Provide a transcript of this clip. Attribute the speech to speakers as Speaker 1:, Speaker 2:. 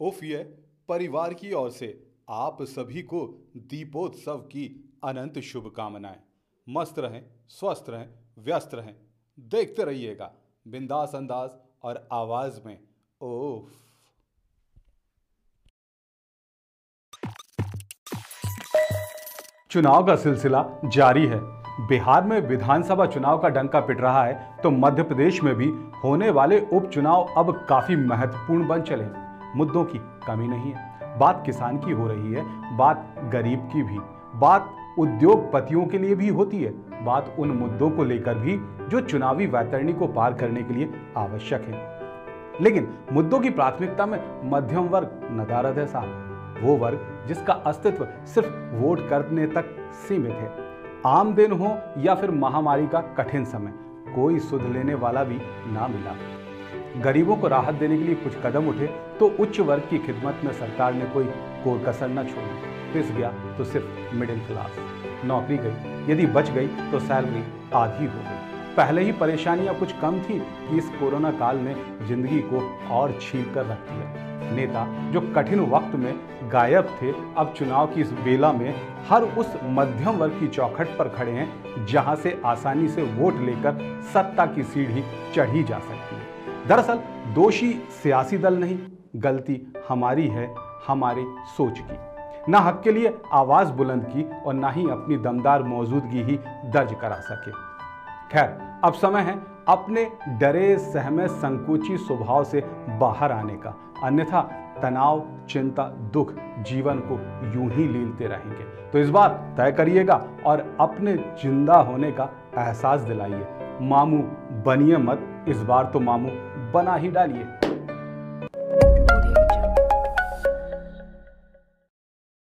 Speaker 1: उफ ये परिवार की ओर से आप सभी को दीपोत्सव की अनंत शुभकामनाएँ। मस्त रहें, स्वस्थ रहें, व्यस्त रहें। देखते रहिएगा, बिंदास अंदाज और आवाज़ में ओफ चुनाव का सिलसिला जारी है। बिहार में विधानसभा चुनाव का डंका पिट रहा है तो मध्य प्रदेश में भी होने वाले उपचुनाव अब काफ़ी महत्वपूर्ण बन चले मुद्दों की कमी नहीं है। बात किसान की हो रही है, बात गरीब की भी, बात उद्योगपतियों के लिए भी होती है, बात उन मुद्दों को लेकर भी जो चुनावी वैतरणी को पार करने के लिए आवश्यक है। लेकिन मुद्दों की प्राथमिकता में मध्यम वर्ग नदारद है साहब। वो वर्ग जिसका अस्तित्व सिर्फ़ वोट करने तक सीमित है। आम दिन हो या फिर महामारी का कठिन समय, कोई सुध लेने वाला भी ना मिला। गरीबों को राहत देने के लिए कुछ कदम उठे तो उच्च वर्ग की खिदमत में सरकार ने कोई कोर कसर न छोड़ी। पिस गया तो सिर्फ़ मिडिल क्लास नौकरी गई, यदि बच गई तो सैलरी आधी हो गई। पहले ही परेशानियाँ कुछ कम थी कि इस कोरोना काल ने ज़िंदगी को और छीन कर रख दिया। नेता जो कठिन वक्त में गायब थे, अब चुनाव की इस बेला में हर उस मध्यम वर्ग की चौखट पर खड़े हैं, जहाँ से आसानी से वोट लेकर सत्ता की सीढ़ी चढ़ी जा सकती है दरअसल, दोषी सियासी दल नहीं, गलती हमारी है, हमारे सोच की। ना हक के लिए आवाज़ बुलंद की और ना ही अपनी दमदार मौजूदगी ही दर्ज करा सके। खैर, अब समय है अपने डरे, सहमे, संकोची स्वभाव से बाहर आने का। अन्यथा तनाव, चिंता, दुख जीवन को यूँ ही लीलते रहेंगे। तो इस बार तय करिएगा और अपने ज़िंदा होने का एहसास दिलाइए। मामू बनिए मत, इस बार तो मामू बना ही डालिए।